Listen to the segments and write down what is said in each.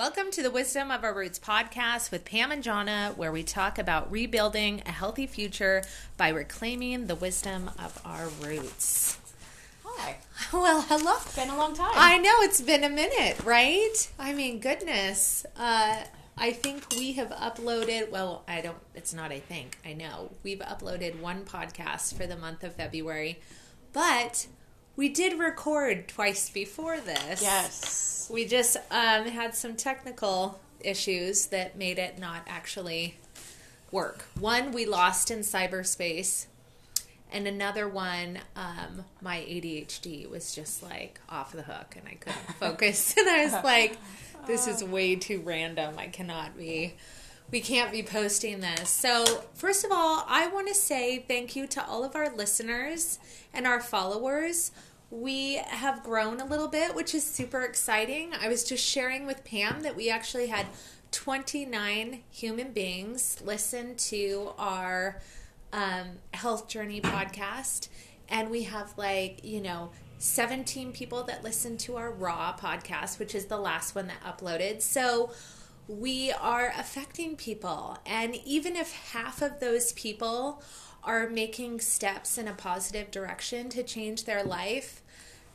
Welcome to the Wisdom of Our Roots podcast with Pam and Johnna, where we talk about rebuilding a healthy future by reclaiming the wisdom of our roots. Hi. Well, hello. It's been a long time. I know it's been a minute, right? I mean, goodness. Uh, I think we have uploaded, well, I don't, it's not I think, I know. We've uploaded one podcast for the month of February, but we did record twice before this. yes. We just um, had some technical issues that made it not actually work. One, we lost in cyberspace, and another one, um, my ADHD was just like off the hook, and I couldn't focus. and I was like, "This is way too random. I cannot be." We can't be posting this. So, first of all, I want to say thank you to all of our listeners and our followers we have grown a little bit, which is super exciting. I was just sharing with Pam that we actually had 29 human beings listen to our um, health journey podcast, and we have like, you know, 17 people that listen to our raw podcast, which is the last one that uploaded. So, we are affecting people. And even if half of those people are making steps in a positive direction to change their life,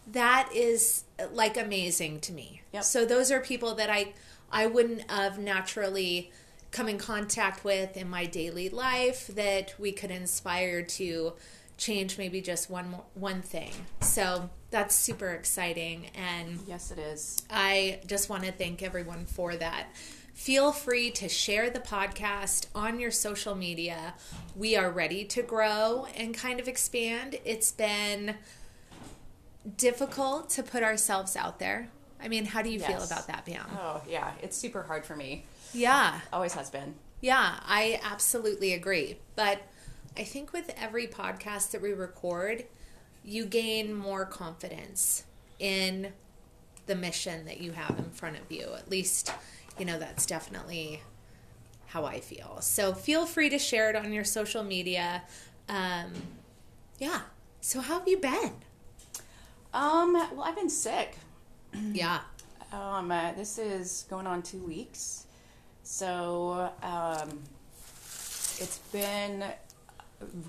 that is like amazing to me. Yep. So those are people that I I wouldn't have naturally come in contact with in my daily life that we could inspire to change maybe just one one thing. So that's super exciting and Yes, it is. I just want to thank everyone for that. Feel free to share the podcast on your social media. We are ready to grow and kind of expand. It's been difficult to put ourselves out there. I mean, how do you feel about that, Pam? Oh, yeah. It's super hard for me. Yeah. Always has been. Yeah, I absolutely agree. But I think with every podcast that we record, you gain more confidence in the mission that you have in front of you. At least, you know, that's definitely how I feel. So feel free to share it on your social media. Um, yeah. So how have you been? Um, well, I've been sick. Yeah. Um, uh, this is going on two weeks. So, um, it's been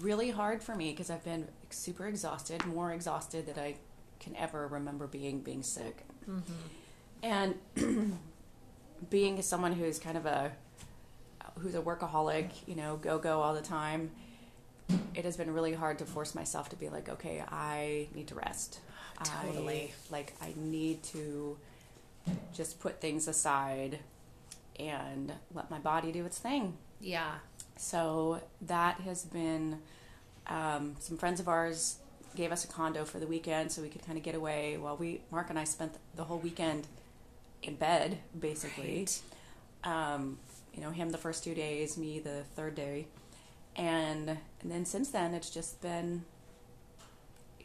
really hard for me because I've been super exhausted, more exhausted than I can ever remember being being sick. And being someone who's kind of a who's a workaholic, you know, go go all the time. It has been really hard to force myself to be like, okay, I need to rest. Totally. I, like I need to just put things aside and let my body do its thing. Yeah. So that has been um, some friends of ours gave us a condo for the weekend so we could kind of get away while we Mark and I spent the whole weekend in bed basically. Um, you know, him the first two days, me the third day. And and then since then it's just been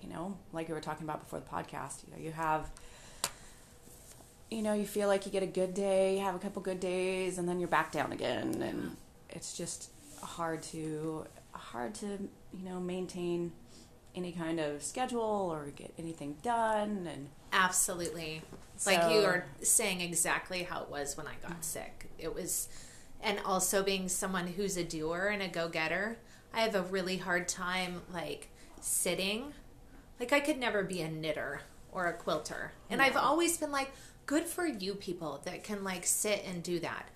you know, like we were talking about before the podcast, you know, you have you know, you feel like you get a good day, you have a couple good days, and then you're back down again, and it's just hard to hard to you know maintain any kind of schedule or get anything done, and Absolutely. like you are saying exactly how it was when I got mm-hmm. sick. It was, and also being someone who's a doer and a go getter, I have a really hard time like sitting. Like I could never be a knitter or a quilter. And I've always been like, good for you people that can like sit and do that.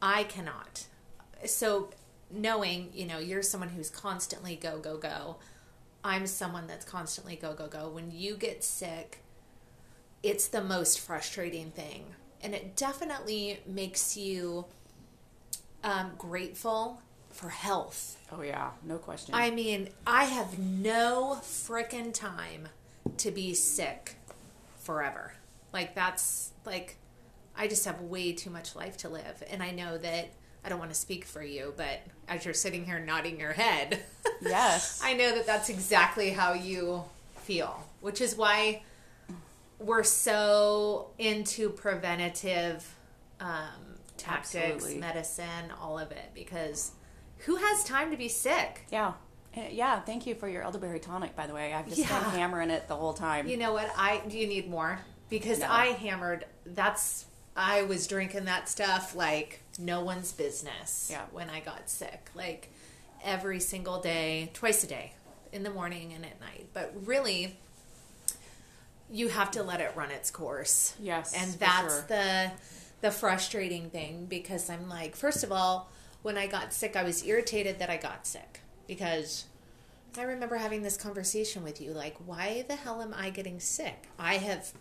I cannot. So knowing, you know, you're someone who's constantly go, go, go. I'm someone that's constantly go, go, go. When you get sick, it's the most frustrating thing. And it definitely makes you um, grateful for health. oh yeah, no question. I mean, I have no frickin' time to be sick forever. Like, that's like, I just have way too much life to live. And I know that I don't want to speak for you, but as you're sitting here nodding your head, yes, I know that that's exactly how you feel, which is why we're so into preventative um, tactics, Absolutely. medicine, all of it, because who has time to be sick? yeah, Uh, yeah. Thank you for your elderberry tonic, by the way. I've just Yeah. been hammering it the whole time. You know what? I do you need more? Because No. I hammered. That's I was drinking that stuff like no one's business Yeah. when I got sick. Like every single day, twice a day, in the morning and at night. But really, you have to let it run its course. Yes, And that's sure. the the frustrating thing because I'm like, first of all, when I got sick, I was irritated that I got sick because I remember having this conversation with you like, why the hell am I getting sick? I have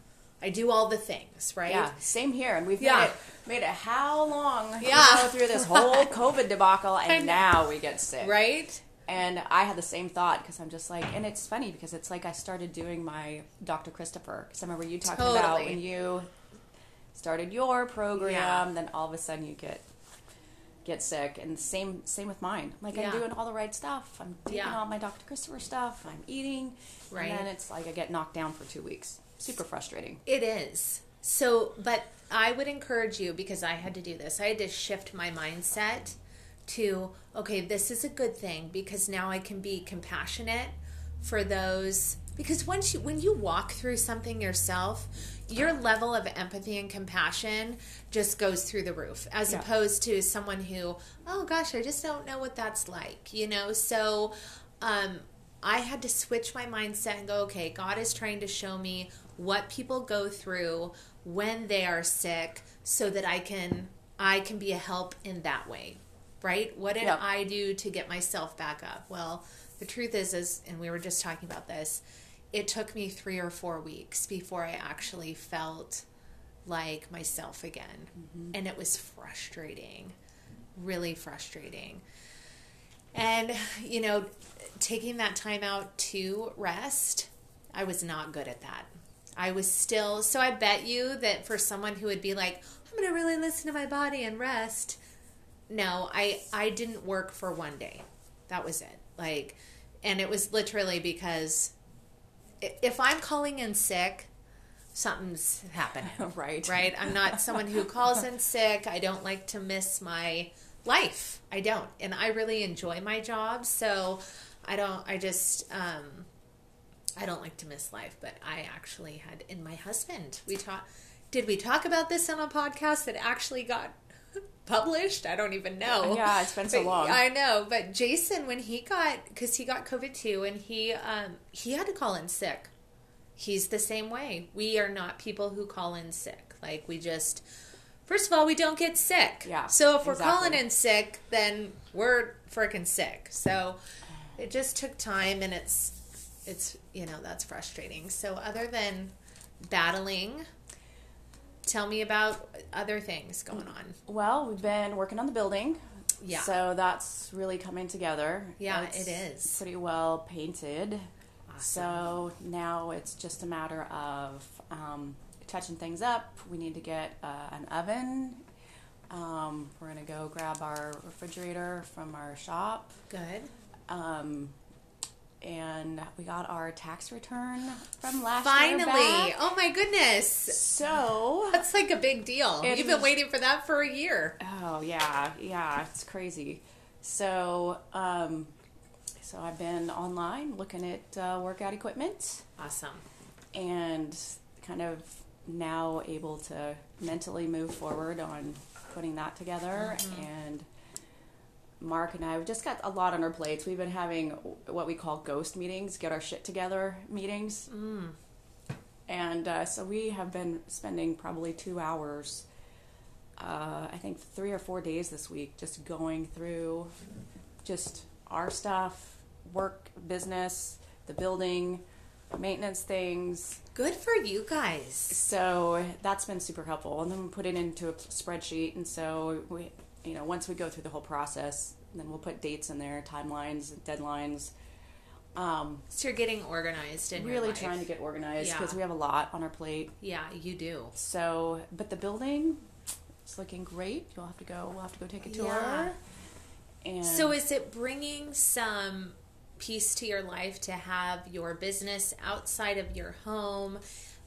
I do all the things, right? Yeah, same here. And we've Yeah. made it made it how long Yeah. know, through this whole COVID debacle, and now we get sick. Right? And I had the same thought because I'm just like, and it's funny because it's like I started doing my Dr. Christopher because I remember you talking about when you started your program, Yeah. then all of a sudden you get get sick, and same same with mine. Like Yeah. I'm doing all the right stuff. I'm taking Yeah. all my Dr. Christopher stuff. I'm eating, Right. And then it's like I get knocked down for two weeks. Super frustrating. It is. So, but I would encourage you because I had to do this. I had to shift my mindset to, okay, this is a good thing because now I can be compassionate for those because once you when you walk through something yourself, your level of empathy and compassion just goes through the roof as Yeah. opposed to someone who, oh gosh, I just don't know what that's like, you know? So, um, I had to switch my mindset and go, okay, God is trying to show me what people go through when they are sick so that I can I can be a help in that way. Right? What did Yep. I do to get myself back up? Well, the truth is is and we were just talking about this. It took me 3 or 4 weeks before I actually felt like myself again. Mm-hmm. And it was frustrating. Really frustrating. And, you know, taking that time out to rest, I was not good at that. I was still, so I bet you that for someone who would be like, I'm going to really listen to my body and rest. No, I, I didn't work for one day. That was it. Like, and it was literally because if I'm calling in sick, something's happening right. right? I'm not someone who calls in sick. I don't like to miss my life. I don't. And I really enjoy my job. So I don't, I just, um, I don't like to miss life. But I actually had, in my husband, we talked, did we talk about this on a podcast that actually got published? I don't even know. Yeah, it's been so But- long. I know. But Jason, when he got, because he got COVID too, and he, um, he had to call in sick he's the same way. We are not people who call in sick. Like we just first of all, we don't get sick. Yeah, So if we're exactly. calling in sick, then we're freaking sick. So it just took time and it's it's you know, that's frustrating. So other than battling, tell me about other things going on. Well, we've been working on the building. Yeah. So that's really coming together. Yeah, It's it is. Pretty well painted. Awesome. So now it's just a matter of um, touching things up. We need to get uh, an oven. Um, we're going to go grab our refrigerator from our shop. Good. Um, and we got our tax return from last Finally. year. back. Oh my goodness. So That's like a big deal. You've been waiting for that for a year. Oh yeah, yeah, it's crazy. So, um, so I've been online looking at uh, workout equipment Awesome. and kind of now able to mentally move forward on putting that together. And Mark and I have just got a lot on our plates. We've been having what we call ghost meetings, get our shit together meetings. And uh, so we have been spending probably two hours, uh, I think three or four days this week, just going through just our stuff, work, business, the building, maintenance things. Good for you guys. So that's been super helpful. And then we put it into a spreadsheet. And so we, you know, once we go through the whole process, then we'll put dates in there, timelines, deadlines. Um, So you're getting organized and really trying to get organized Yeah. because we have a lot on our plate. Yeah, you do. So, but the building it's looking great. You'll have to go. We'll have to go take a tour. Yeah. And So is it bringing some peace to your life to have your business outside of your home,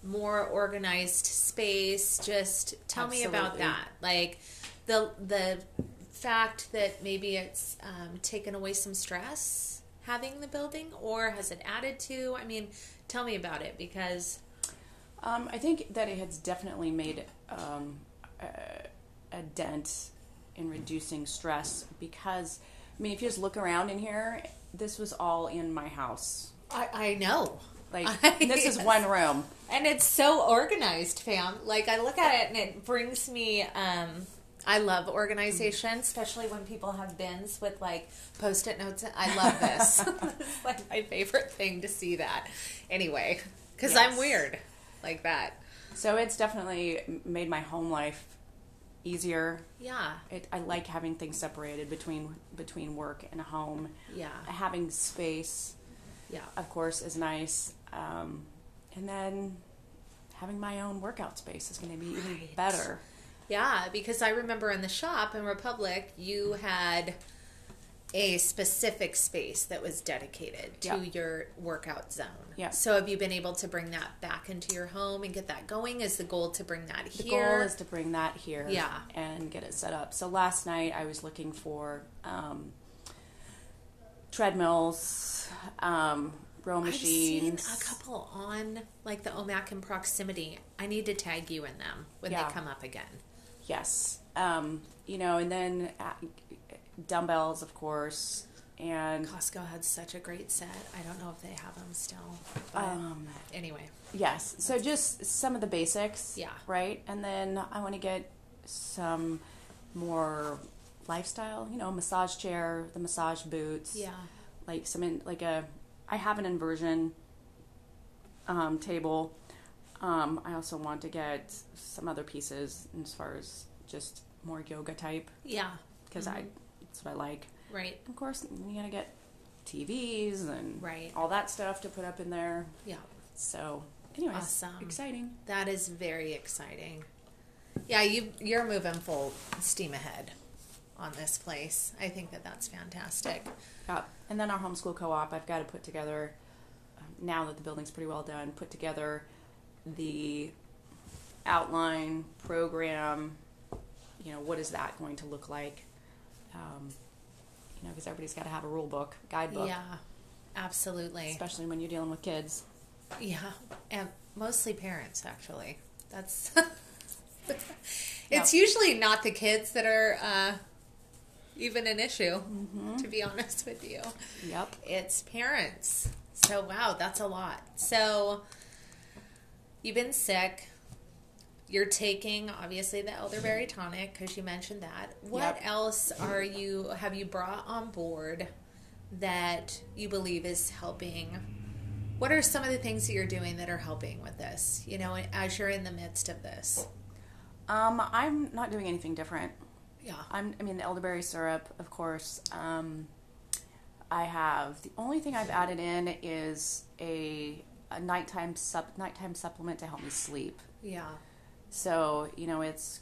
more organized space? Just tell me about that. Like the the fact that maybe it's um, taken away some stress having the building, or has it added to? I mean, tell me about it because Um, I think that it has definitely made um, a, a dent in reducing stress because I mean, if you just look around in here, this was all in my house. I, I know. Like this is one room. And it's so organized, fam. Like I look at it and it brings me um I love organization, especially when people have bins with like post-it notes. I love this. it's like my favorite thing to see that. Anyway, because Yes. I'm weird like that. So it's definitely made my home life easier. Yeah, It, I like having things separated between between work and home. yeah, Having space, yeah. of course, is nice. Um, and then having my own workout space is going to be even Right. better. Yeah, because I remember in the shop in Republic, you had a specific space that was dedicated to Yeah. your workout zone. Yeah. So have you been able to bring that back into your home and get that going? Is the goal to bring that The here? The goal is to bring that here Yeah. and get it set up. So last night I was looking for um, treadmills, um, row I've seen machines. a couple on like the OMAC in proximity. I need to tag you in them when Yeah. they come up again. Yes. Um, you know, and then uh, dumbbells, of course, and Costco had such a great set. I don't know if they have them still. But um, anyway, yes. So just some of the basics. Yeah. Right. And then I want to get some more lifestyle. You know, massage chair, the massage boots. yeah. Like some in, like a. I have an inversion um, table. Um, I also want to get some other pieces as far as just more yoga type Yeah. because I that's what I like. Right. Of course, you gotta get TVs and Right. all that stuff to put up in there. Yeah. So, anyways, Awesome. exciting. That is very exciting. Yeah, you you're moving full steam ahead on this place. I think that that's fantastic. Yeah. And then our homeschool co-op, I've got to put together. Um, now that the building's pretty well done, put together the outline program. You know, what is that going to look like? Um, you know, because everybody's got to have a rule book, guidebook, Yeah, absolutely. especially when you're dealing with kids. Yeah, and mostly parents actually. That's it's usually not the kids that are uh, even an issue. Mm-hmm. To be honest with you, Yep. it's parents. So wow, that's a lot. So you've been sick. You're taking obviously the elderberry tonic because you mentioned that. What Yep. else are you have you brought on board that you believe is helping? What are some of the things that you're doing that are helping with this? You know, as you're in the midst of this. Um, I'm not doing anything different. Yeah. I'm, I mean, the elderberry syrup, of course. Um, I have the only thing I've added in is a, a nighttime sup, nighttime supplement to help me sleep. Yeah. So you know, it's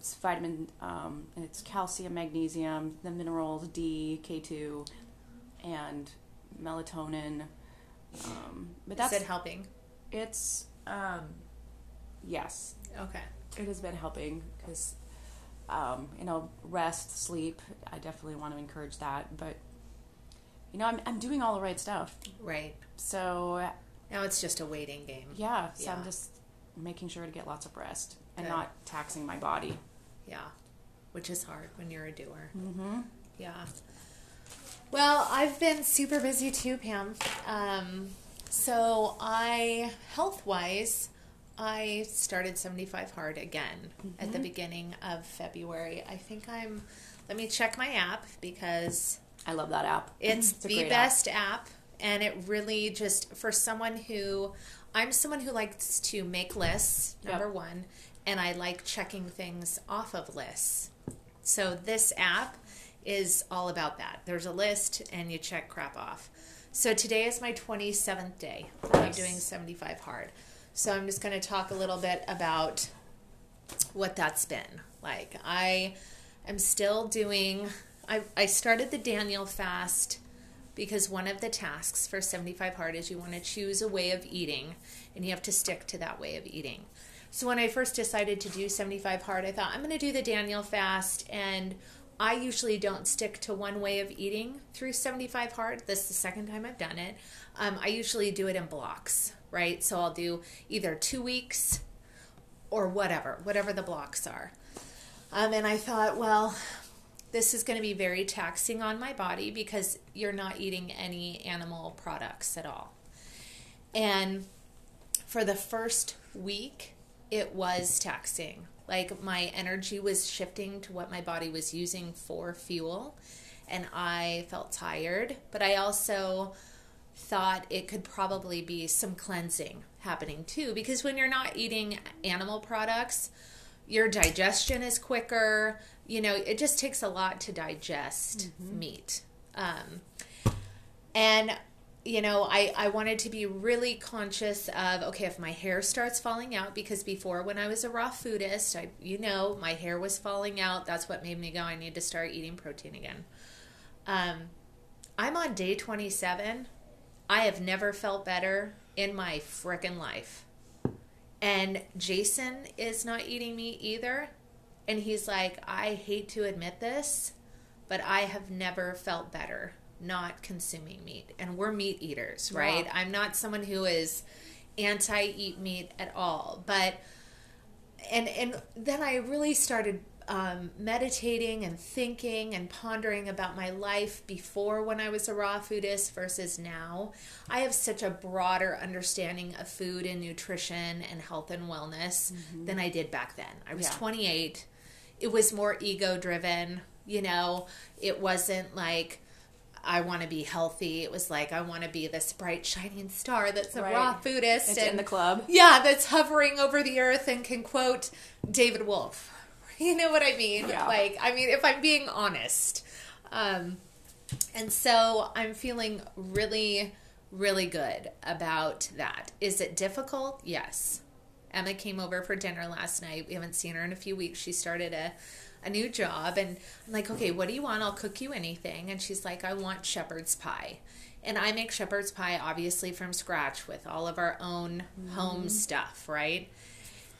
it's vitamin, um, it's calcium, magnesium, the minerals D, K two, and melatonin. Um, but that's it helping? it's um, yes, Okay. it has been helping because um, you know rest sleep i definitely want to encourage that but you know i'm, I'm doing all the right stuff Right. so Now it's just a waiting game. yeah so Yeah. i'm just making sure to get lots of rest and Good. not taxing my body Yeah. Which is hard when you're a doer. mm-hmm. Yeah. Well, I've been super busy too, Pam. Um, so I, health wise, I started 75 Hard again at the beginning of February. I think I'm, let me check my app because i love that app it's, a the great app. best app. And it really just for someone who I'm someone who likes to make lists, number Yep. one, and I like checking things off of lists. So this app is all about that. There's a list and you check crap off. So today is my 27th day I'm doing 75 hard. So I'm just going to talk a little bit about what that's been like. I am still doing. I I started the Daniel fast because one of the tasks for 75 hard is you want to choose a way of eating and you have to stick to that way of eating. So when I first decided to do 75 hard, I thought I'm going to do the Daniel fast and I usually don't stick to one way of eating through 75 hard. This is the second time I've done it. Um, I usually do it in blocks, right? So I'll do either two weeks or whatever, whatever the blocks are. Um, and I thought, well, this is going to be very taxing on my body because you're not eating any animal products at all. And for the first week, it was taxing. Like my energy was shifting to what my body was using for fuel, and I felt tired, but I also thought it could probably be some cleansing happening too because when you're not eating animal products, your digestion is quicker. You know, it just takes a lot to digest mm-hmm. meat. Um, and you know, I, I wanted to be really conscious of okay, if my hair starts falling out, because before when I was a raw foodist, I you know, my hair was falling out. That's what made me go, I need to start eating protein again. Um, I'm on day 27. I have never felt better in my frickin' life. And Jason is not eating meat either. And he's like, I hate to admit this, but I have never felt better not consuming meat. And we're meat eaters, right? I'm not someone who is anti eat meat at all. But and and then I really started um, meditating and thinking and pondering about my life before when I was a raw foodist versus now, I have such a broader understanding of food and nutrition and health and wellness mm-hmm. than I did back then. I was yeah. 28. It was more ego driven, you know, it wasn't like, I want to be healthy. It was like I want to be this bright shining star that's a right. raw foodist it's and, in the club. Yeah, that's hovering over the earth and can quote David Wolfe. You know what I mean? Yeah. Like, I mean, if I'm being honest. Um, and so I'm feeling really, really good about that. Is it difficult? Yes. Emma came over for dinner last night. We haven't seen her in a few weeks. She started a, a new job, and I'm like, okay, what do you want? I'll cook you anything. And she's like, I want shepherd's pie. And I make shepherd's pie obviously from scratch with all of our own mm-hmm. home stuff, right?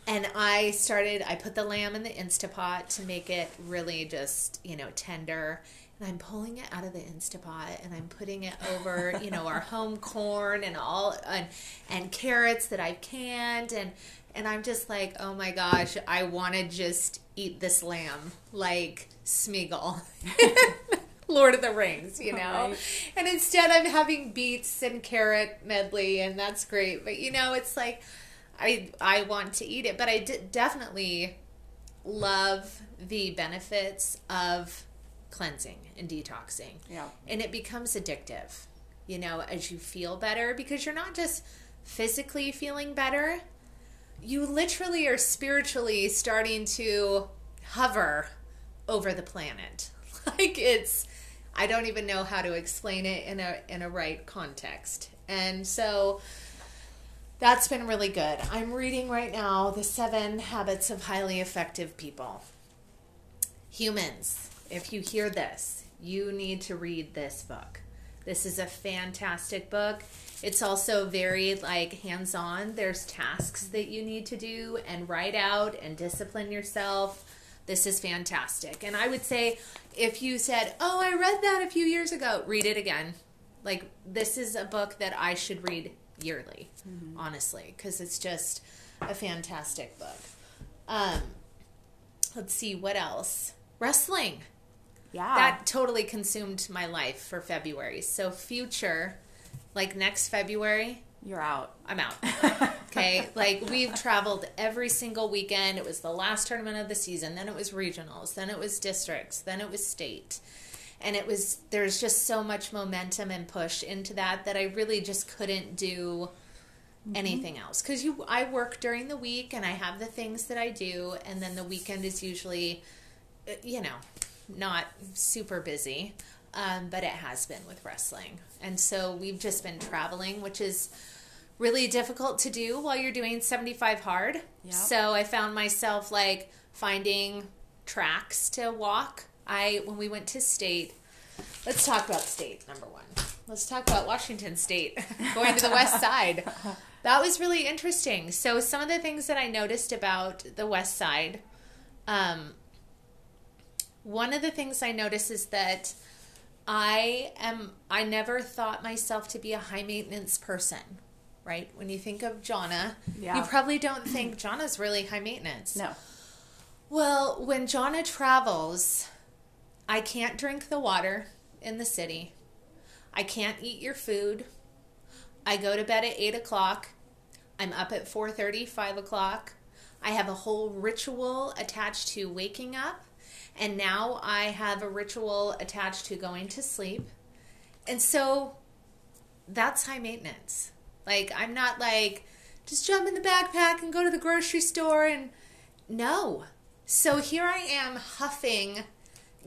and I started, I put the lamb in the Instapot to make it really just, you know, tender. And I'm pulling it out of the Instapot and I'm putting it over, you know, our home corn and all, and, and carrots that I've canned. And, and I'm just like, oh my gosh, I want to just eat this lamb like Smeagol. Lord of the Rings, you know? Right. And instead I'm having beets and carrot medley, and that's great. But, you know, it's like, I I want to eat it, but I d- definitely love the benefits of cleansing and detoxing. Yeah. And it becomes addictive, you know, as you feel better because you're not just physically feeling better, you literally are spiritually starting to hover over the planet. Like it's I don't even know how to explain it in a in a right context. And so that's been really good. I'm reading right now The Seven Habits of Highly Effective People. Humans, if you hear this, you need to read this book. This is a fantastic book. It's also very like hands-on. There's tasks that you need to do and write out and discipline yourself. This is fantastic. And I would say if you said, "Oh, I read that a few years ago," read it again. Like this is a book that I should read yearly, mm-hmm. honestly, because it's just a fantastic book. Um, let's see what else. Wrestling. Yeah. That totally consumed my life for February. So future, like next February, you're out. I'm out. okay. like we've traveled every single weekend. It was the last tournament of the season. Then it was regionals. Then it was districts. Then it was state and it was there's just so much momentum and push into that that I really just couldn't do mm-hmm. anything else because you I work during the week and I have the things that I do and then the weekend is usually uh, you know not super busy um, but it has been with wrestling and so we've just been traveling which is really difficult to do while you're doing 75 hard yep. so I found myself like finding tracks to walk I when we went to state, let's talk about state number one. Let's talk about Washington State going to the west side. That was really interesting. So some of the things that I noticed about the west side, um, one of the things I noticed is that I am I never thought myself to be a high maintenance person, right? When you think of Johnna, Yeah. you probably don't think Johnna's really high maintenance. No. Well, when Johnna travels, I can't drink the water in the city. I can't eat your food. I go to bed at eight o'clock. I'm up at 4:30, 5 o'clock. I have a whole ritual attached to waking up, and now I have a ritual attached to going to sleep. And so that's high maintenance. Like I'm not like just jump in the backpack and go to the grocery store and no. So here I am huffing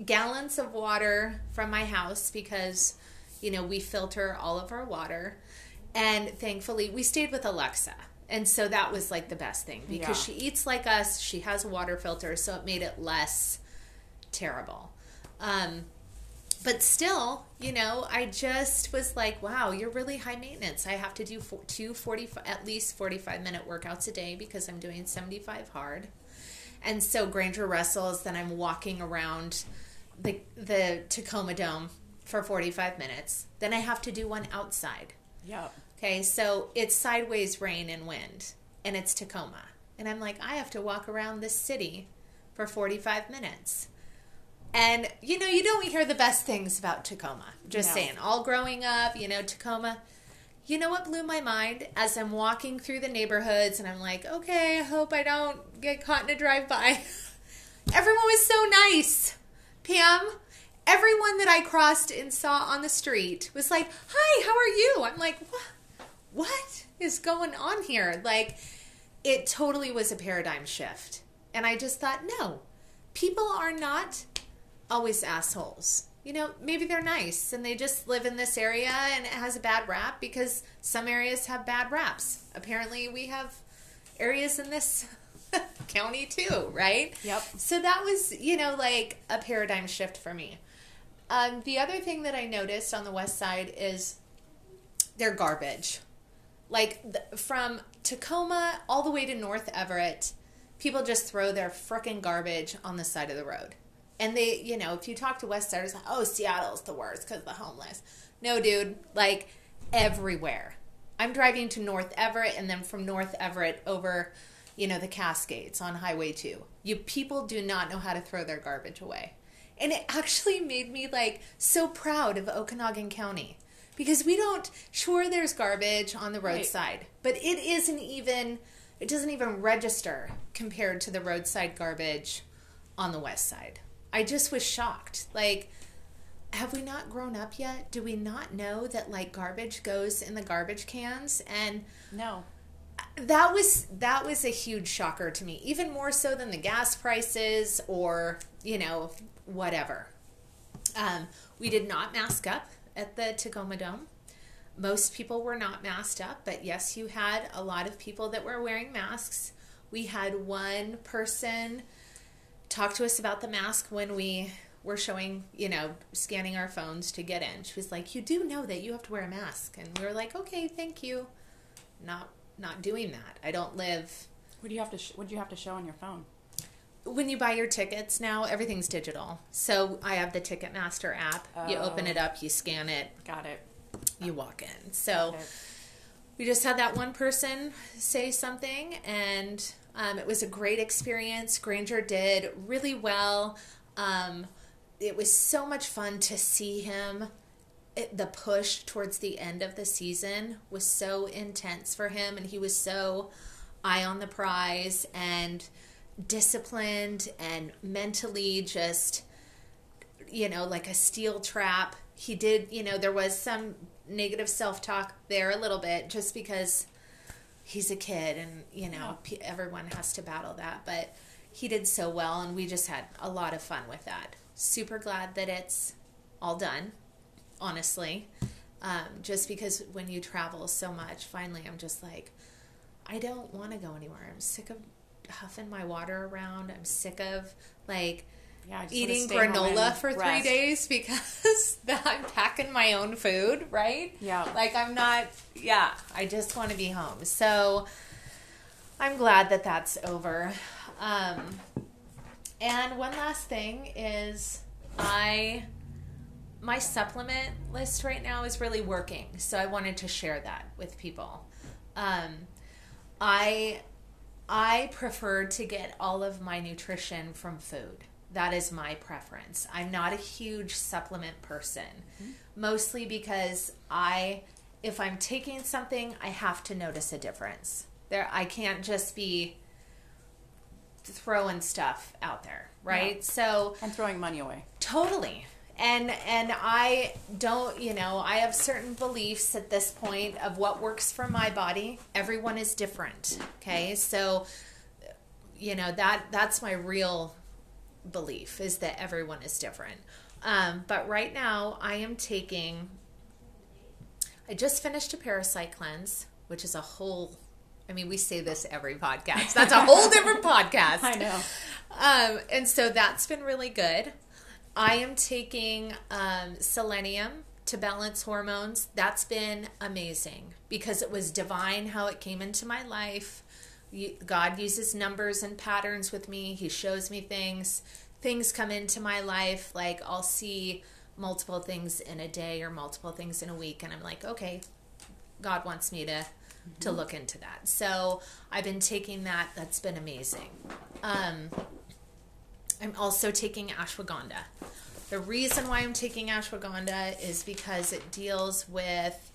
gallons of water from my house because you know we filter all of our water and thankfully we stayed with Alexa. And so that was like the best thing because Yeah. she eats like us, she has a water filter, so it made it less terrible. Um, but still, you know, I just was like, wow, you're really high maintenance. I have to do four, two 40, at least 45 minute workouts a day because I'm doing 75 hard. And so Granger wrestles, then I'm walking around the, the Tacoma Dome for 45 minutes. Then I have to do one outside. Yep. Okay, so it's sideways rain and wind, and it's Tacoma. And I'm like, I have to walk around this city for 45 minutes. And, you know, you don't hear the best things about Tacoma. Just No. saying, all growing up, you know, Tacoma. You know what blew my mind? As I'm walking through the neighborhoods, and I'm like, okay, I hope I don't get caught in a drive by. Everyone was so nice. Pam, everyone that I crossed and saw on the street was like, "Hi, how are you?" I'm like, "What? What is going on here?" Like it totally was a paradigm shift. And I just thought, "No. People are not always assholes. You know, maybe they're nice and they just live in this area and it has a bad rap because some areas have bad raps. Apparently, we have areas in this county too, right? Yep. So that was, you know, like a paradigm shift for me. Um, the other thing that I noticed on the west side is their garbage. Like th- from Tacoma all the way to North Everett, people just throw their frickin' garbage on the side of the road. And they, you know, if you talk to West Siders, like, oh, Seattle's the worst because the homeless. No, dude, like everywhere. I'm driving to North Everett and then from North Everett over, you know, the Cascades on Highway 2. You people do not know how to throw their garbage away. And it actually made me like so proud of Okanogan County because we don't sure there's garbage on the roadside, but it isn't even it doesn't even register compared to the roadside garbage on the west side. I just was shocked. Like have we not grown up yet? Do we not know that like garbage goes in the garbage cans and No. that was that was a huge shocker to me even more so than the gas prices or you know whatever um, we did not mask up at the tacoma dome most people were not masked up but yes you had a lot of people that were wearing masks we had one person talk to us about the mask when we were showing you know scanning our phones to get in she was like you do know that you have to wear a mask and we were like okay thank you not not doing that. I don't live What do you have to? Sh- what do you have to show on your phone? when you buy your tickets now, everything's digital. So I have the Ticketmaster app. Oh. You open Oh. it up, you scan it, Got it. you walk in. So we just had that one person say something, and um, it was a great experience. Granger did really well. Um, it was so much fun to see him. It, the push towards the end of the season was so intense for him, and he was so eye on the prize and disciplined and mentally just you know, like a steel trap. He did, you know, there was some negative self talk there a little bit just because he's a kid and, you know, pe everyone has to battle that. But he did so well, and we just had a lot of fun with that. Super glad that it's all done, honestly. Um, just because when you travel so much, finally, I'm just like, I don't want to go anywhere. I'm sick of huffing my water around. I'm sick of like Yeah. I just wanna eating granola for three rest. days because I'm packing my own food, right? Yeah. Like I'm not, yeah, I just want to be home. So I'm glad that that's over. Um, and one last thing is I, my supplement list right now is really working. So I wanted to share that with people. Um, I I prefer to get all of my nutrition from food. That is my preference. I'm not a huge supplement person, mm-hmm. mostly because I, if I'm taking something, I have to notice a difference. There, I can't just be throwing stuff out there, right? Yeah. So And throwing money away. Totally. And and I don't, you know, I have certain beliefs at this point of what works for my body. Everyone is different. Okay? So you know, that that's my real belief is that everyone is different. Um, but right now I am taking I just finished a parasite cleanse, which is a whole I mean, we say this every podcast. That's a whole different podcast. I know. Um, and so that's been really good. I am taking um, selenium to balance hormones. That's been amazing because it was divine how it came into my life. God uses numbers and patterns with me. He shows me things. Things come into my life. Like I'll see multiple things in a day or multiple things in a week, and I'm like, okay, God wants me to to look into that. So I've been taking that. That's been amazing. Um, I'm also taking ashwagandha. The reason why I'm taking ashwagandha is because it deals with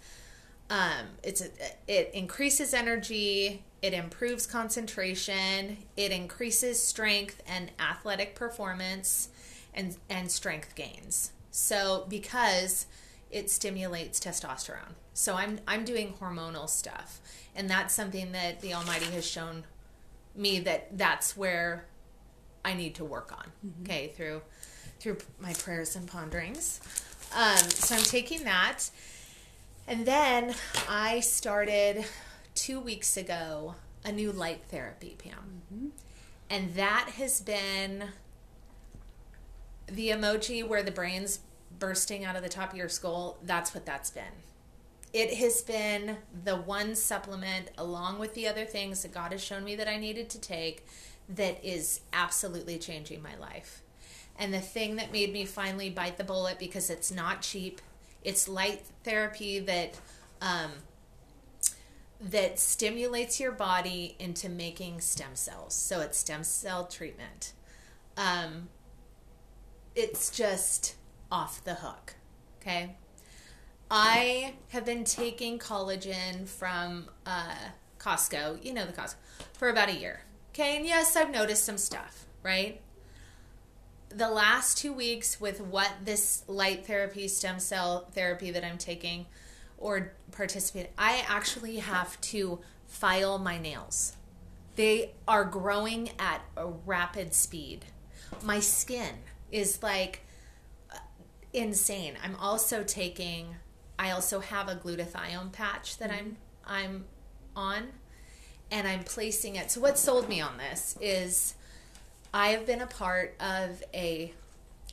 um, it's a, it increases energy, it improves concentration, it increases strength and athletic performance, and and strength gains. So because it stimulates testosterone. So I'm I'm doing hormonal stuff, and that's something that the Almighty has shown me that that's where I need to work on. Okay, through through my prayers and ponderings. Um, so I'm taking that, and then I started two weeks ago a new light therapy, Pam, and that has been the emoji where the brain's bursting out of the top of your skull. That's what that's been. It has been the one supplement, along with the other things that God has shown me that I needed to take, that is absolutely changing my life. And the thing that made me finally bite the bullet because it's not cheap, it's light therapy that um, that stimulates your body into making stem cells. So it's stem cell treatment. Um, it's just off the hook. Okay. I have been taking collagen from uh, Costco, you know the Costco, for about a year. Okay, and yes, I've noticed some stuff, right? The last two weeks with what this light therapy, stem cell therapy that I'm taking or participate, I actually have to file my nails. They are growing at a rapid speed. My skin is like insane. I'm also taking I also have a glutathione patch that I'm I'm on and I'm placing it. So what sold me on this is I have been a part of a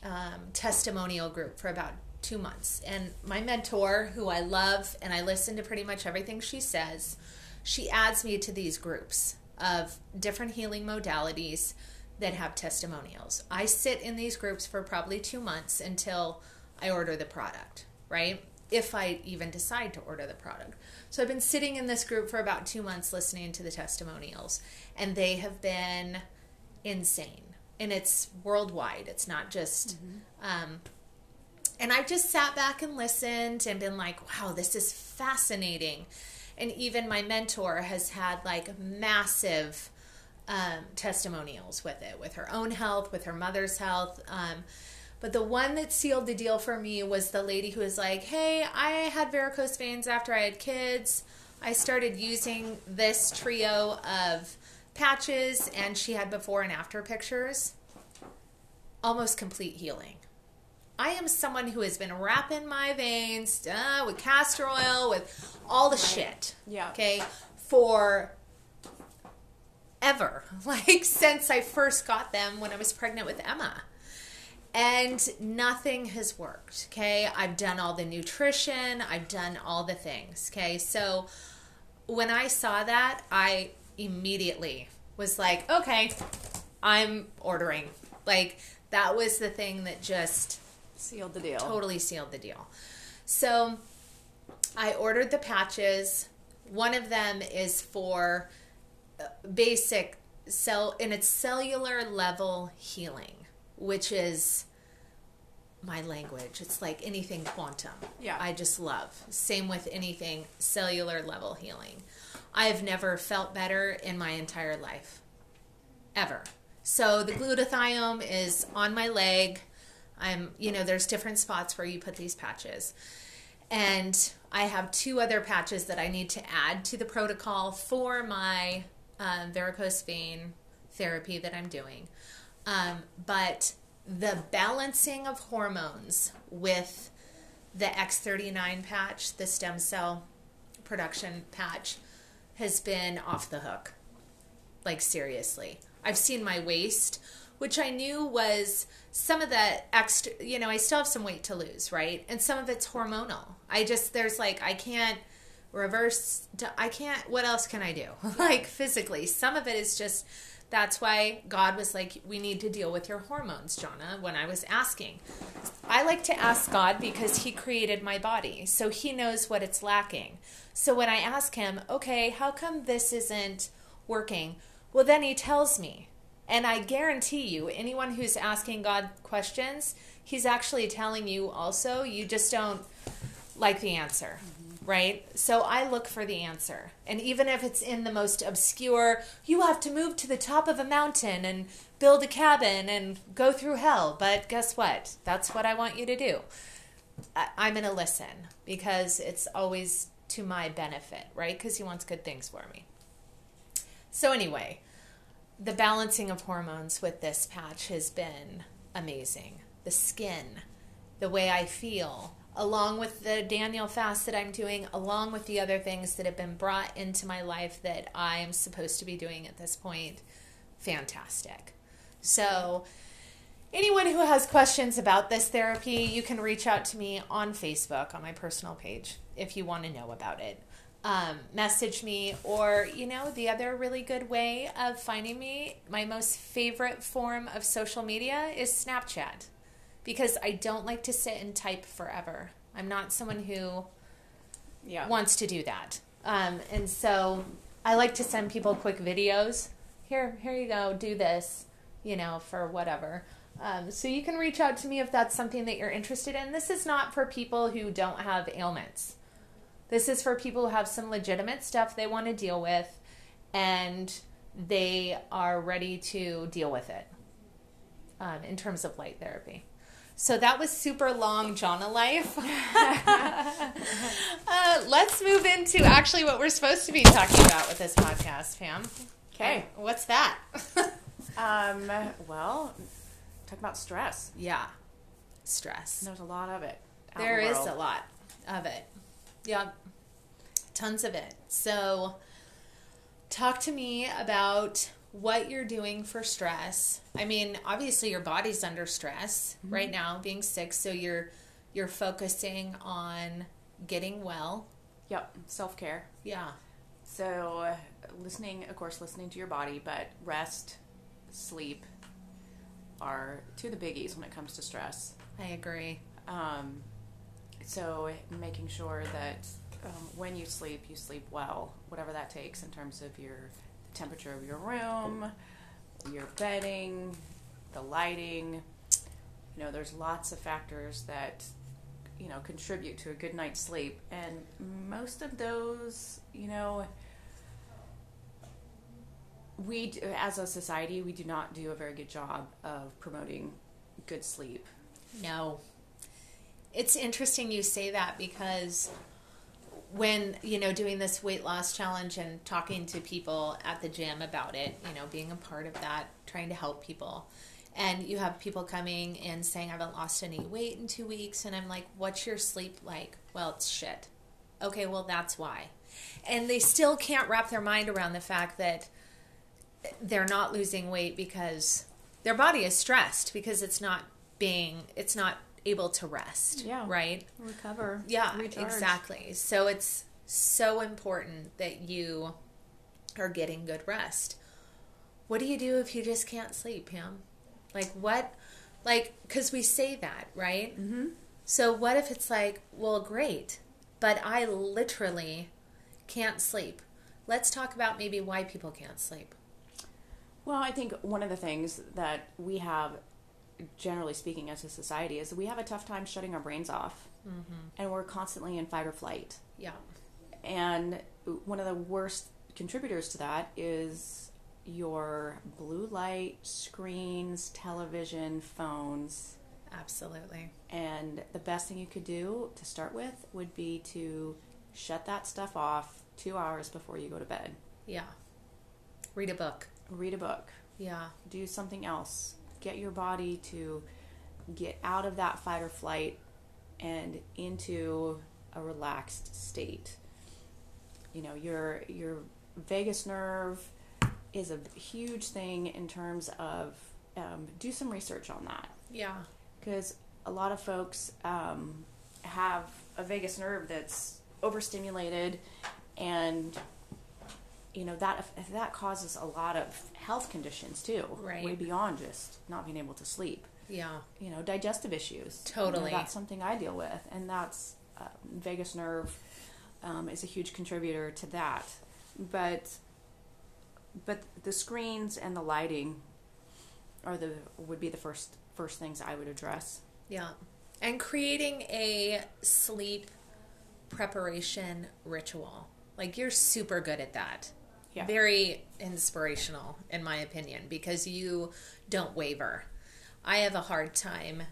um, testimonial group for about two months, and my mentor, who I love and I listen to pretty much everything she says, she adds me to these groups of different healing modalities that have testimonials. I sit in these groups for probably two months until I order the product, right? If I even decide to order the product. So I've been sitting in this group for about two months listening to the testimonials, and they have been insane. And it's worldwide, it's not just. Um, and I've just sat back and listened and been like, wow, this is fascinating. And even my mentor has had like massive um, testimonials with it, with her own health, with her mother's health. Um, but the one that sealed the deal for me was the lady who was like, hey, I had varicose veins after I had kids. I started using this trio of patches, and she had before and after pictures. Almost complete healing. I am someone who has been wrapping my veins uh, with castor oil, with all the shit. Yeah. Okay. For ever. Like since I first got them when I was pregnant with Emma. And nothing has worked. Okay. I've done all the nutrition, I've done all the things. Okay. So when I saw that, I immediately was like, okay, I'm ordering. Like that was the thing that just Sealed the deal. totally sealed the deal. So I ordered the patches. one of them is for uh, basic cell in its cellular level healing, which is my language. It's like anything quantum. Yeah. I just love. Same with anything cellular level healing. I have never felt better in my entire life. Ever. So the glutathione is on my leg. I'm, you know, there's different spots where you put these patches. And I have two other patches that I need to add to the protocol for my um, varicose vein therapy that I'm doing. Um, but the balancing of hormones with the X39 patch, the stem cell production patch, has been off the hook. Like, seriously. I've seen my waist, which I knew was some of the extra, you know, I still have some weight to lose, right? And some of it's hormonal. I just, there's like, I can't reverse, I can't, what else can I do? like, physically. Some of it is just, that's why God was like, we need to deal with your hormones, Johnna, when I was asking. I like to ask God because He created my body, so He knows what it's lacking. So when I ask Him, okay, how come this isn't working? Well, then He tells me. And I guarantee you, anyone who's asking God questions, He's actually telling you also. You just don't like the answer mm-hmm. right? So I look for the answer. And even if it's in the most obscure, you have to move to the top of a mountain and build a cabin and go through hell. But guess what? That's what I want you to do. I, I'm going to listen because it's always to my benefit, right? Because he wants good things for me. So, anyway, the balancing of hormones with this patch has been amazing. The skin, the way I feel, along with the Daniel fast that I'm doing, along with the other things that have been brought into my life that I'm supposed to be doing at this point, fantastic. So, anyone who has questions about this therapy, you can reach out to me on Facebook on my personal page if you want to know about it. Um, message me, or you know, the other really good way of finding me, my most favorite form of social media is Snapchat because I don't like to sit and type forever. I'm not someone who Yeah. wants to do that. Um, and so I like to send people quick videos. Here, here you go, do this, you know, for whatever. Um, so you can reach out to me if that's something that you're interested in. This is not for people who don't have ailments. This is for people who have some legitimate stuff they want to deal with and they are ready to deal with it um, in terms of light therapy. So that was super long Johnna life. uh, let's move into actually what we're supposed to be talking about with this podcast, Pam. Okay. What's that? Um, well, talk about stress. yeah. Stress. There's a lot of it. There the is a lot of it. Yeah. Tons of it. So talk to me about what you're doing for stress. I mean, obviously your body's under stress Mm-hmm. right now being sick, so you're you're focusing on getting well. Yep. Self care. Yeah. So, uh, listening, of course, listening to your body, but rest, sleep are two of the biggies when it comes to stress. I agree. Um, so, making sure that um, when you sleep, you sleep well, whatever that takes in terms of your temperature of your room, your bedding, the lighting. You know, there's lots of factors that you know contribute to a good night's sleep, and most of those, you know, we as a society we do not do a very good job of promoting good sleep. No. It's interesting you say that because when, you know, doing this weight loss challenge and talking to people at the gym about it, you know, being a part of that, trying to help people. And you have people coming and saying, I haven't lost any weight in two weeks. And I'm like, what's your sleep like? Well, it's shit. Okay, well, that's why. And they still can't wrap their mind around the fact that they're not losing weight because their body is stressed because it's not being it's not able to rest Yeah. right Recover. yeah exactly so it's so important that you are getting good rest what do you do if you just can't sleep pam like what like because we say that right Mm-hmm. so what if it's like well great but i literally can't sleep. Let's talk about maybe why people can't sleep. Well, I think one of the things that we have, generally speaking, as a society, is we have a tough time shutting our brains off, mm-hmm. and we're constantly in fight or flight. Yeah. And one of the worst contributors to that is your blue light screens, television, phones. Absolutely. And the best thing you could do to start with would be to shut that stuff off two hours before you go to bed. Yeah. Read a book. Read a book. Yeah. Do something else. Get your body to get out of that fight or flight and into a relaxed state. You know, your your vagus nerve is a huge thing in terms of um, do some research on that Yeah. because a lot of folks um, have a vagus nerve that's overstimulated and you know that that causes a lot of health conditions too Right. way beyond just not being able to sleep Yeah. you know digestive issues You know, Totally. that's something i deal with and that's uh, vagus nerve um, is a huge contributor to that but but the screens and the lighting are the would be the first first things i would address Yeah. And creating a sleep preparation ritual. Like you're super good at that. Yeah. Very inspirational, in my opinion, because you don't waver. I have a hard time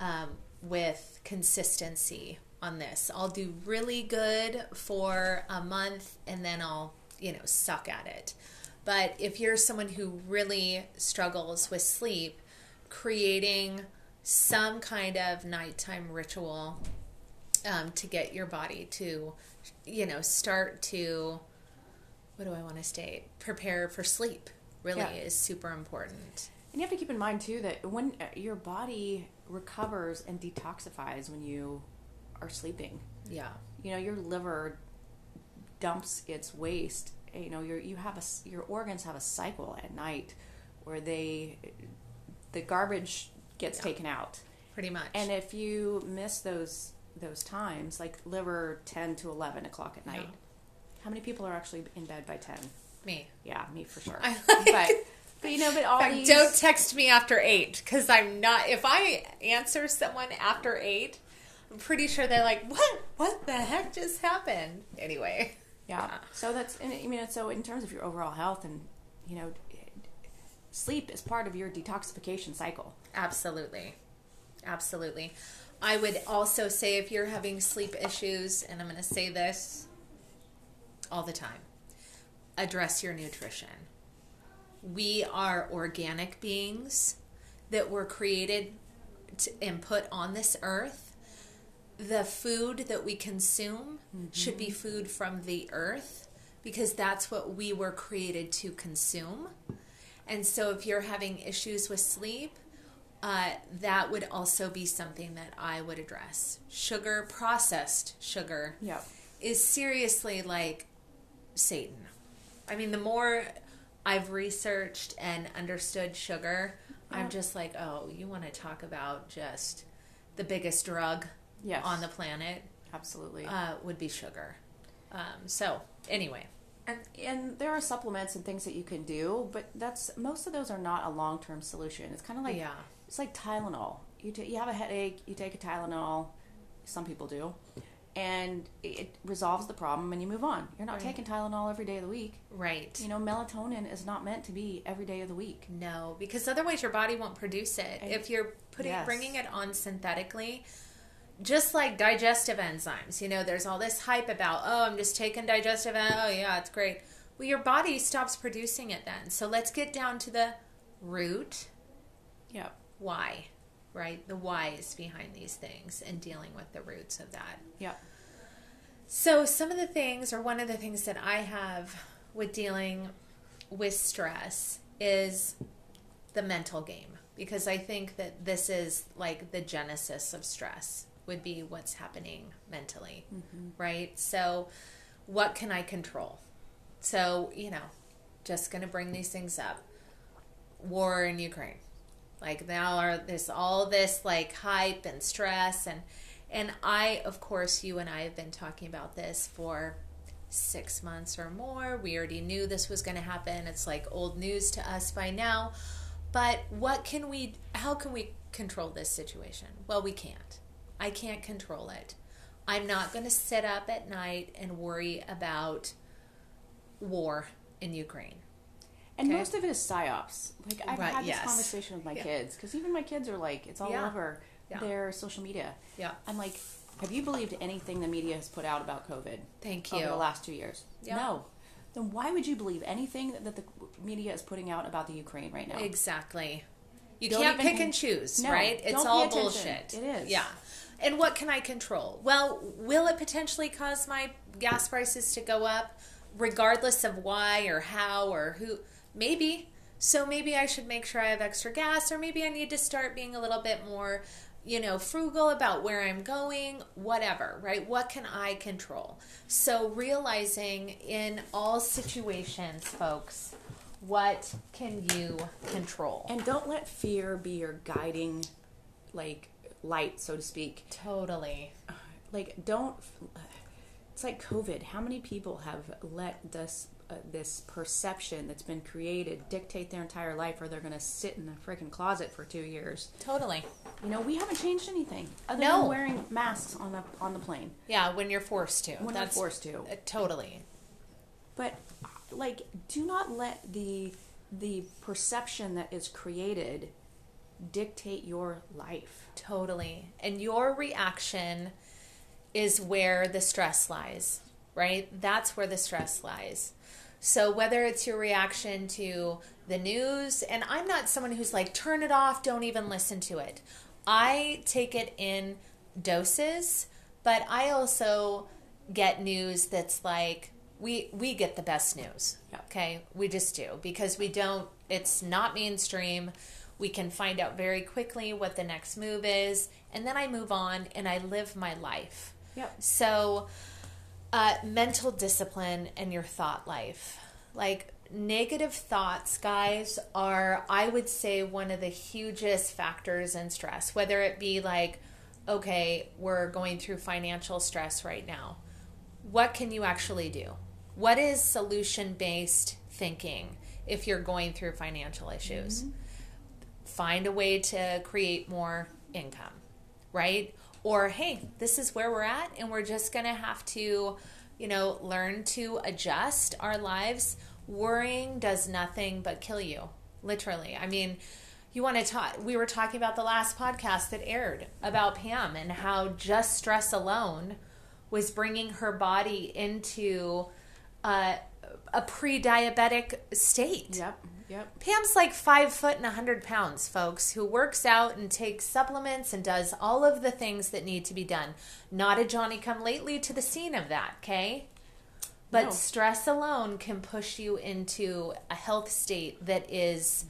um, with consistency on this. I'll do really good for a month and then I'll, you know, suck at it. But if you're someone who really struggles with sleep, creating some kind of nighttime ritual um, to get your body to, you know, start to, what do I want to state? Prepare for sleep really Yeah. is super important. And you have to keep in mind too that when uh, your body recovers and detoxifies when you are sleeping, Yeah. you know your liver dumps its waste. You know your you have a your organs have a cycle at night where they the garbage gets Yeah. taken out, Pretty much. and if you miss those those times, like liver ten to eleven o'clock at night, Yeah. How many people are actually in bed by ten? me. Yeah, me for sure. I but like- but you know, but all fact, these don't text me after eight because I'm not. If I answer someone after eight, I'm pretty sure they're like, "What? What the heck just happened?" Anyway, Yeah. So that's, I mean, so in terms of your overall health and, you know, sleep is part of your detoxification cycle. absolutely, absolutely. I would also say if you're having sleep issues, and I'm going to say this all the time, address your nutrition. We are organic beings that were created to, and put on this earth. The food that we consume should be food from the earth because that's what we were created to consume. And so, if you're having issues with sleep, uh, that would also be something that I would address. Sugar, processed sugar, Yeah. is seriously like Satan. I mean, the more I've researched and understood sugar, Yeah. I'm just like, oh, you want to talk about just the biggest drug Yes. on the planet Absolutely. uh, would be sugar. Um, so, anyway, and, and there are supplements and things that you can do, but that's, most of those are not a long term solution. It's kind of like, yeah, it's like Tylenol. You, ta you have a headache, you take a Tylenol, some people do, and it resolves the problem and you move on. You're not Right. taking Tylenol every day of the week. right. You know, melatonin is not meant to be every day of the week. No, because otherwise your body won't produce it. And- if you're putting Yes. bringing it on synthetically, just like digestive enzymes, you know, there's all this hype about, oh, I'm just taking digestive. en- Oh, yeah, it's great. Well, your body stops producing it then. So let's get down to the root. Yeah. Why, right? The whys behind these things and dealing with the roots of that. Yeah. So, some of the things, or one of the things that I have with dealing with stress is the mental game. Because I think that this is like the genesis of stress, would be what's happening mentally, mm-hmm. right? So, what can I control? So, you know, just going to bring these things up. War in Ukraine. Like now are there's all this like hype and stress and and I of course you and I have been talking about this for six months or more. We already knew this was going to happen. It's like old news to us by now. But what can we, how can we control this situation? Well, we can't. I can't control it. I'm not going to sit up at night and worry about war in Ukraine. And Okay. most of it is psyops. Like I've Right, had this yes. conversation with my Yeah. kids because even my kids are like, it's all Yeah. over Yeah. their social media. Yeah. I'm like, have you believed anything the media has put out about COVID Thank you. over the last two years? Yeah. No. Then why would you believe anything that the media is putting out about the Ukraine right now? Exactly. You Don't can't pick and choose, No, right? It's all bullshit. It is. Yeah. And what can I control? Well, will it potentially cause my gas prices to go up regardless of why or how or who? Maybe. So maybe I should make sure I have extra gas or maybe I need to start being a little bit more, you know, frugal about where I'm going, whatever, right? What can I control? So realizing in all situations, folks, what can you control? And don't let fear be your guiding, like light, so to speak. Totally. Like don't. It's like COVID. How many people have let this uh, this perception that's been created dictate their entire life, or they're going to sit in the freaking closet for two years? Totally. You know, we haven't changed anything other No. than wearing masks on the on the plane Yeah, when you're forced to. when That's we're forced to. uh, totally. But like, do not let the the perception that is created dictate your life. Totally. And your reaction is where the stress lies, right? That's where the stress lies. So whether it's your reaction to the news, and I'm not someone who's like, turn it off, don't even listen to it. I take it in doses, but I also get news that's like, we we get the best news. Yeah. Okay, we just do because we don't. It's not mainstream. We can find out very quickly what the next move is, and then I move on and I live my life. Yep. So, uh, mental discipline and your thought life. Like negative thoughts, guys, are, I would say, one of the hugest factors in stress, whether it be like, okay, we're going through financial stress right now. What can you actually do? What is solution based thinking if you're going through financial issues? find a way to create more income, right? Or, hey, this is where we're at, and we're just to have to, you know, learn to adjust our lives. Worrying does nothing but kill you, literally. I mean, you want to talk, we were talking about the last podcast that aired about Pam and how just stress alone was bringing her body into uh, a pre diabetic state. Yep. Yep. Pam's like five foot and a hundred pounds, folks, who works out and takes supplements and does all of the things that need to be done. Not a Johnny come lately to the scene of that, okay? But No. stress alone can push you into a health state that is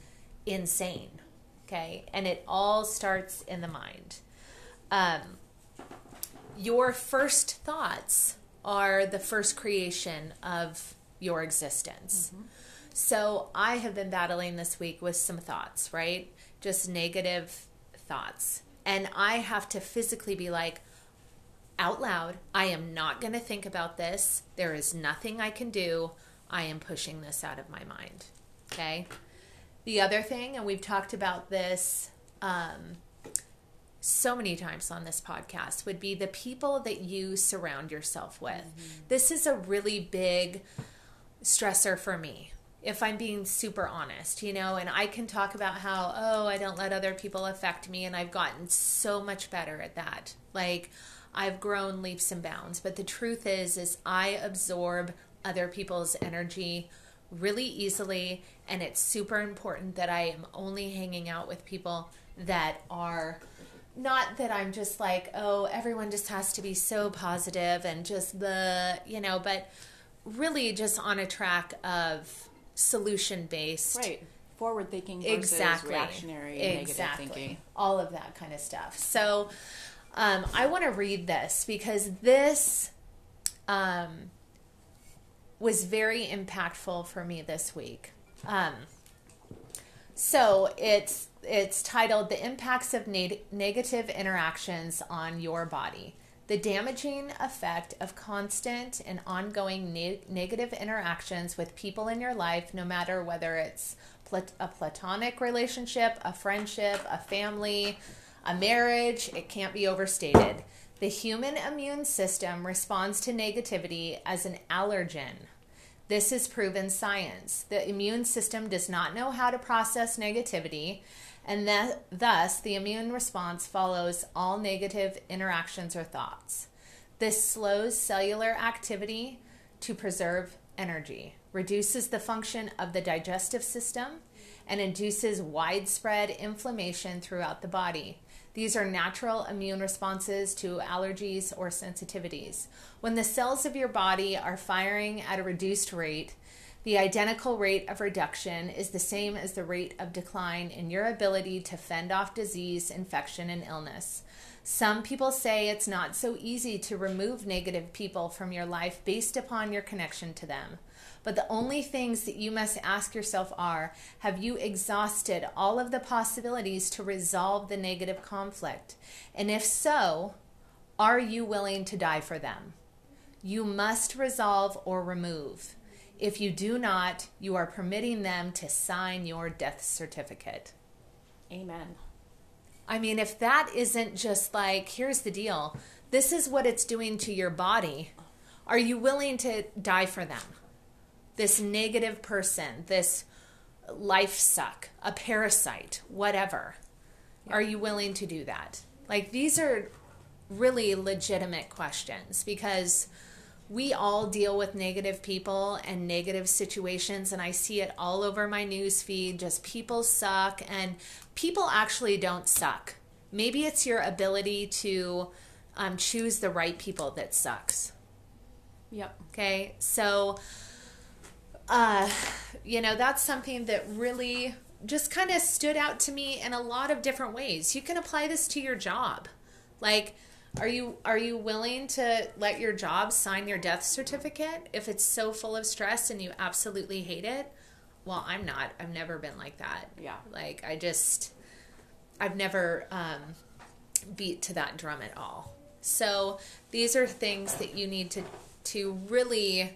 insane, okay? And it all starts in the mind. Um, your first thoughts are the first creation of your existence. So I have been battling this week with some thoughts, right? Just negative thoughts. And I have to physically be like, out loud, I am not going to think about this. There is nothing I can do. I am pushing this out of my mind. Okay. The other thing, and we've talked about this um, so many times on this podcast, would be the people that you surround yourself with. This is a really big stressor for me if i'm being super honest you know and i can talk about how oh i don't let other people affect me and i've gotten so much better at that. Like i've grown leaps and bounds but the truth is is i absorb other people's energy really easily and it's super important that i am only hanging out with people that are not that I'm just like, oh, everyone just has to be so positive and just the, you know, but really just on a track of solution based. Right. Forward thinking versus Exactly. reactionary exactly. negative thinking. All of that kind of stuff. So um, I want to read this because this um, was very impactful for me this week. Um, so it's it's titled "The Impacts of Neg- Negative Interactions on Your Body." The damaging effect of constant and ongoing ne- negative interactions with people in your life, no matter whether it's plat- a platonic relationship, a friendship, a family, a marriage, it can't be overstated. The human immune system responds to negativity as an allergen. This is proven science. The immune system does not know how to process negativity, and that, thus the immune response follows all negative interactions or thoughts. This slows cellular activity to preserve energy, reduces the function of the digestive system, and induces widespread inflammation throughout the body. These are natural immune responses to allergies or sensitivities. When the cells of your body are firing at a reduced rate, the identical rate of reduction is the same as the rate of decline in your ability to fend off disease, infection, and illness. Some people say it's not so easy to remove negative people from your life based upon your connection to them. But the only things that you must ask yourself are Have you exhausted all of the possibilities to resolve the negative conflict? And if so, are you willing to die for them? You must resolve or remove. If you do not, you are permitting them to sign your death certificate. Amen. I mean, if that isn't just like, here's the deal this is what it's doing to your body, are you willing to die for them? This negative person, this life suck, a parasite, whatever. Are you willing to do that? Like, these are really legitimate questions because we all deal with negative people and negative situations and i see it all over my news feed just people suck and people actually don't suck. Maybe it's your ability to um, choose the right people that sucks. Yep. okay? So uh you know that's something that really just kind of stood out to me in a lot of different ways. You can apply this to your job. Like are you are you willing to let your job sign your death certificate if it's so full of stress and you absolutely hate it? Well, I'm not. I've never been like that. Yeah. Like I just I've never um, beat to that drum at all. So these are things that you need to to really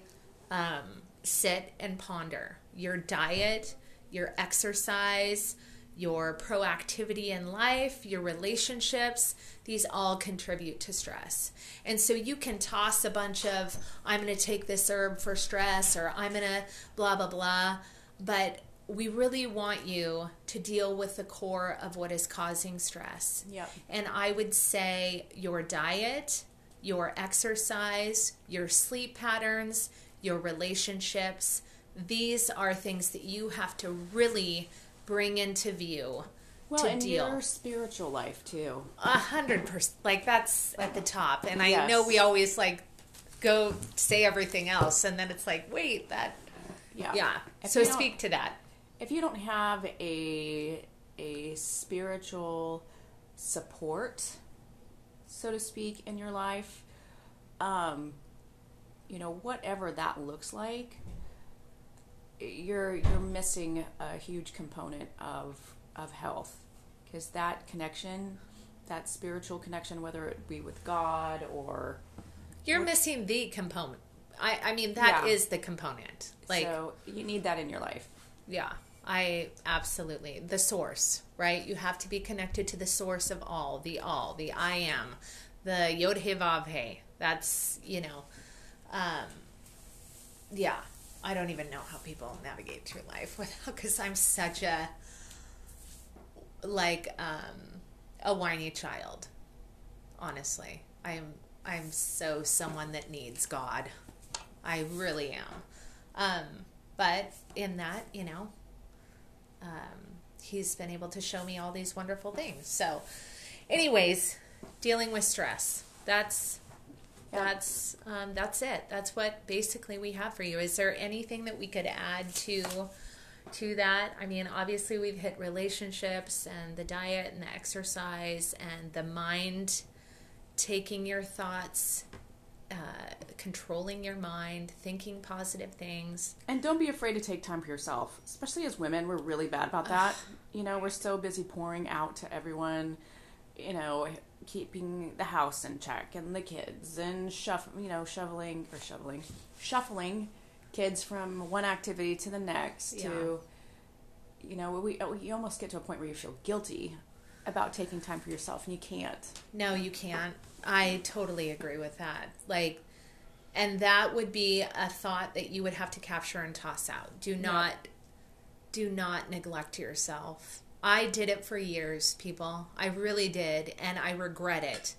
um, sit and ponder. Your diet, your exercise, your proactivity in life, your relationships, these all contribute to stress. And so you can toss a bunch of, I'm going to take this herb for stress or I'm going to blah, blah, blah. But we really want you to deal with the core of what is causing stress. Yep. And I would say your diet, your exercise, your sleep patterns, your relationships, these are things that you have to really bring into view Well, to and deal. your spiritual life too. A hundred percent. Like that's at the top. And I Yes. know we always like go say everything else, and then it's like, wait, that. Yeah. Yeah. If so speak to that. if you don't have a a spiritual support, so to speak, in your life, um, you know, whatever that looks like, you're you're missing a huge component of of health because that connection, that spiritual connection, whether it be with God or You're missing the component. I, I mean, that is Yeah. the component. Like, so, you need that in your life. yeah, I absolutely. The source, right? You have to be connected to the source of all, the all, the I am, the Yod He Vav He. That's, you know, um, yeah, I don't even know how people navigate through life without, because I'm such a, like, um, a whiny child. Honestly, I'm, I'm so someone that needs God. I really am. Um, but in that, you know, um, he's been able to show me all these wonderful things. So, anyways, dealing with stress. That's Yeah. that's um, that's it. That's what basically we have for you. Is there anything that we could add to to that? I mean, obviously we've hit relationships and the diet and the exercise and the mind taking your thoughts, uh, controlling your mind, thinking positive things. And don't be afraid to take time for yourself. Especially as women, we're really bad about that. you know, we're so busy pouring out to everyone, you know, keeping the house in check and the kids and shuff, you know, shoveling or shoveling, shuffling kids from one activity to the next to, you know, we, you almost get to a point where you feel guilty about taking time for yourself and you can't. No, you can't. I totally agree with that. Like, and that would be a thought that you would have to capture and toss out. Do not, do not neglect yourself. I did it for years, people. I really did, and I regret it.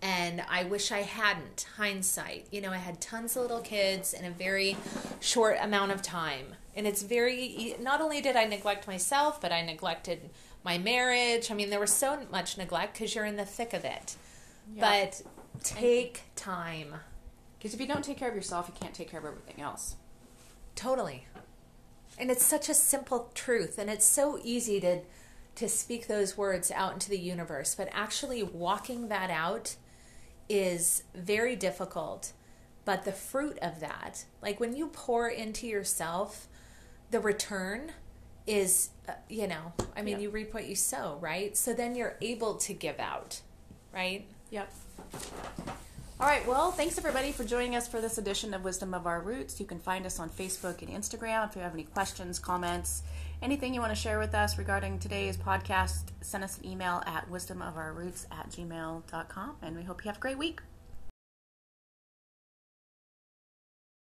And I wish I hadn't. Hindsight, you know, I had tons of little kids in a very short amount of time. And it's very, not only did I neglect myself, but I neglected my marriage. I mean, there was so much neglect because you're in the thick of it. Yeah. But take time. Because if you don't take care of yourself, you can't take care of everything else. Totally. And it's such a simple truth, and it's so easy to to speak those words out into the universe, but actually walking that out is very difficult. But the fruit of that, like when you pour into yourself, the return is, uh, you know, I mean, you reap what you sow, right? So then you're able to give out, right? Yep. All right, well, thanks everybody for joining us for this edition of Wisdom of Our Roots. You can find us on Facebook and Instagram. If you have any questions, comments, anything you want to share with us regarding today's podcast, send us an email at wisdomofourroots at gmail.com. And we hope you have a great week.